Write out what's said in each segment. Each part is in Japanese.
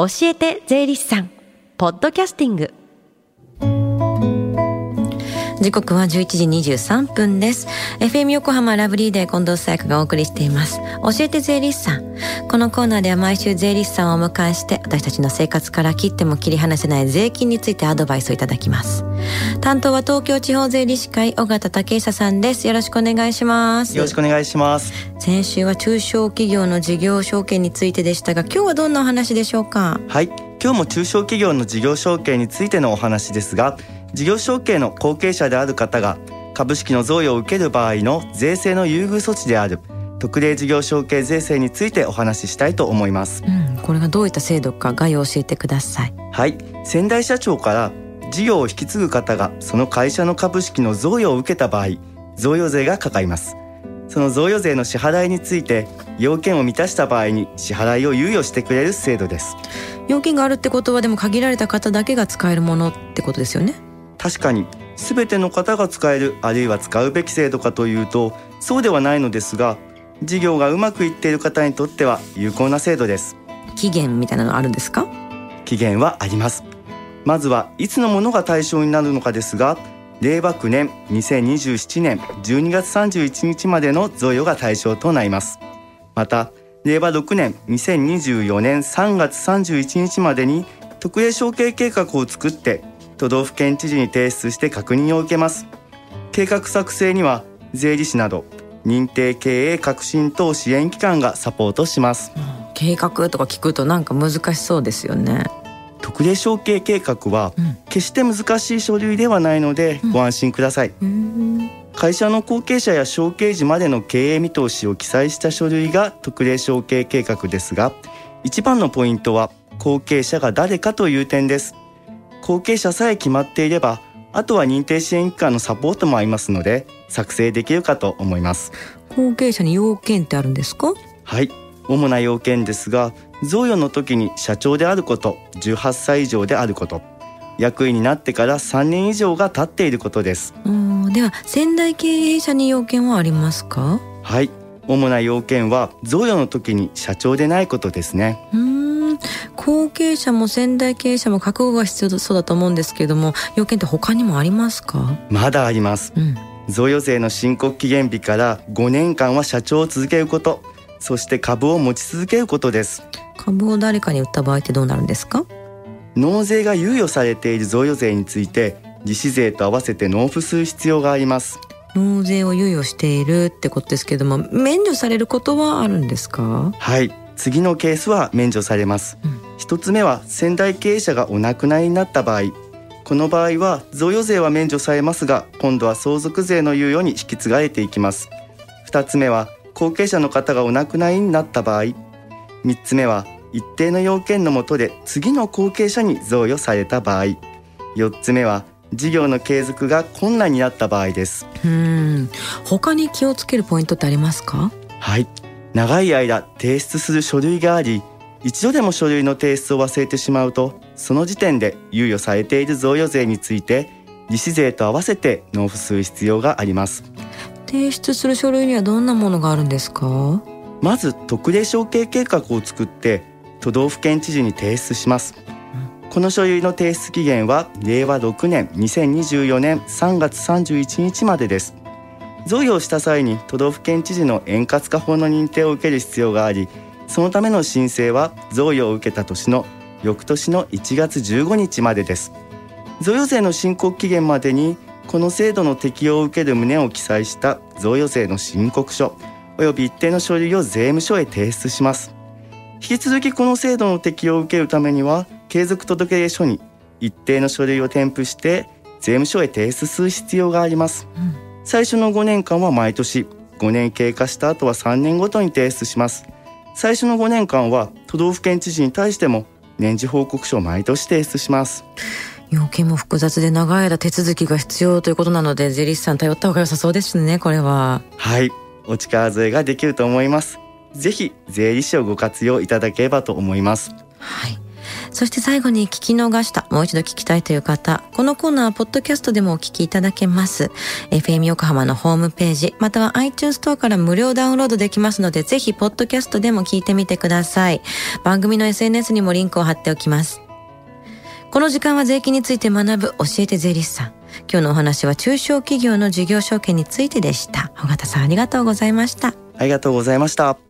教えて税理士さん。ポッドキャスティング。時刻は11時23分です。FM 横浜ラブリーで近藤沙耶香がお送りしています。教えて税理士さん。このコーナーでは毎週税理士さんをお迎えして私たちの生活から切っても切り離せない税金についてアドバイスをいただきます。担当は東京地方税理士会尾形武久さんです。よろしくお願いします。よろしくお願いします。先週は中小企業の事業承継についてでしたが今日はどんなお話でしょうか？はい。今日も中小企業の事業承継についてのお話ですが事業承継の後継者である方が株式の贈与を受ける場合の税制の優遇措置である特例事業承継税制についてお話ししたいと思います、うん、これがどういった制度か概要を教えてください。はい。先代社長から事業を引き継ぐ方がその会社の株式の贈与を受けた場合贈与税がかかります。その贈与税の支払いについて要件を満たした場合に支払いを猶予してくれる制度です。要件があるってことはでも限られた方だけが使えるものってことですよね確かに全ての方が使えるあるいは使うべき制度かというとそうではないのですが事業がうまくいっている方にとっては有効な制度です。期限みたいなのあるんですか？期限はあります。まずはいつのものが対象になるのかですが令和9年2027年12月31日までの贈与が対象となります。また令和6年2024年3月31日までに特例承継計画を作って都道府県知事に提出して確認を受けます。計画作成には税理士など認定経営革新等支援機関がサポートします、うん、計画とか聞くとなんか難しそうですよね。特例承継計画は決して難しい書類ではないのでご安心ください、うん、会社の後継者や承継時までの経営見通しを記載した書類が特例承継計画ですが一番のポイントは後継者が誰かという点です後継者さえ決まっていればあとは認定支援機関のサポートもありますので作成できるかと思います。後継者に要件ってあるんですか？はい。主な要件ですが贈与の時に社長であること18歳以上であること。役員になってから3年以上が経っていることです。では先代経営者に要件はありますか？はい。主な要件は贈与の時に社長でないことですね後継者も先代経営者も覚悟が必要そうだと思うんですけれども要件って他にもありますか？まだあります、うん、贈与税の申告期限日から5年間は社長を続けること。そして株を持ち続けることです。株を誰かに売った場合ってどうなるんですか？納税が猶予されている贈与税について利子税と合わせて納付する必要があります。納税を猶予しているってことですけども免除されることはあるんですか？はい。次のケースは免除されます、うん、一つ目は先代経営者がお亡くなりになった場合。この場合は贈与税は免除されますが今度は相続税の猶予に引き継がれていきます。二つ目は後継者の方がお亡くなりになった場合。三つ目は一定の要件のもとで次の後継者に贈与された場合。四つ目は事業の継続が困難になった場合です。うん。他に気をつけるポイントってありますか？はい。長い間提出する書類があり一度でも書類の提出を忘れてしまうとその時点で猶予されている贈与税について利子税と合わせて納付する必要があります。提出する書類にはどんなものがあるんですか？まず特例承継計画を作って都道府県知事に提出します。この書類の提出期限は令和6年2024年3月31日までです。贈与をした際に都道府県知事の円滑化法の認定を受ける必要がありそのための申請は贈与を受けた年の翌年の1月15日までです。贈与税の申告期限までにこの制度の適用を受ける旨を記載した贈与税の申告書及び一定の書類を税務署へ提出します。引き続きこの制度の適用を受けるためには継続届書に一定の書類を添付して税務署へ提出する必要があります、うん。最初の5年間は毎年5年経過した後は3年ごとに提出します最初の5年間は都道府県知事に対しても年次報告書を毎年提出します。要件も複雑で長い間手続きが必要ということなので税理士さん頼った方が良さそうですねこれは。はい。お力添えができると思います。ぜひ税理士をご活用いただければと思います。はいそして最後に聞き逃した、もう一度聞きたいという方、このコーナーはポッドキャストでもお聞きいただけます。FM 横浜のホームページ、または iTunes ストアから無料ダウンロードできますので、ぜひポッドキャストでも聞いてみてください。番組の SNS にもリンクを貼っておきます。この時間は税金について学ぶ教えて税理士さん。今日のお話は中小企業の事業証券についてでした。尾形さんありがとうございました。ありがとうございました。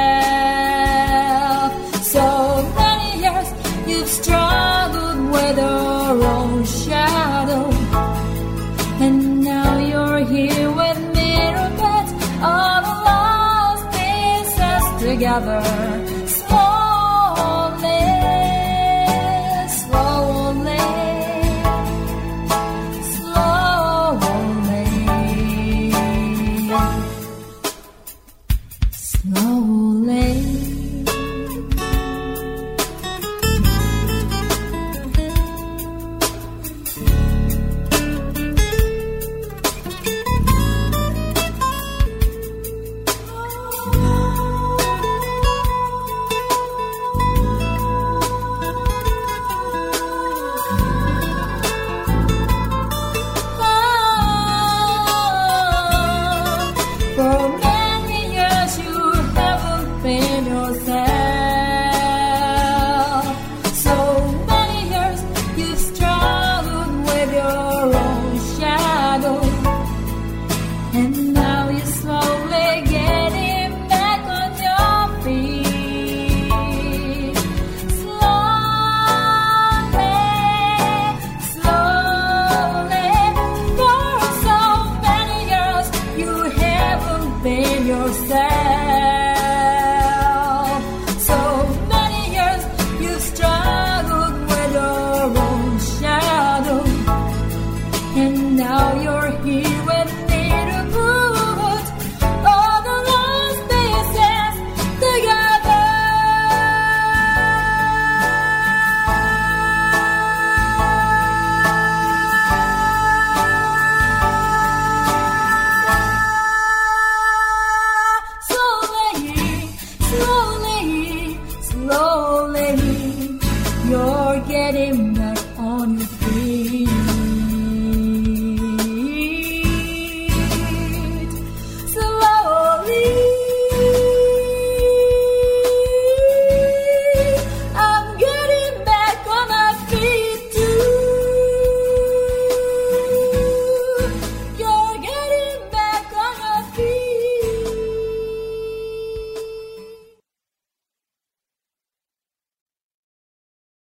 Together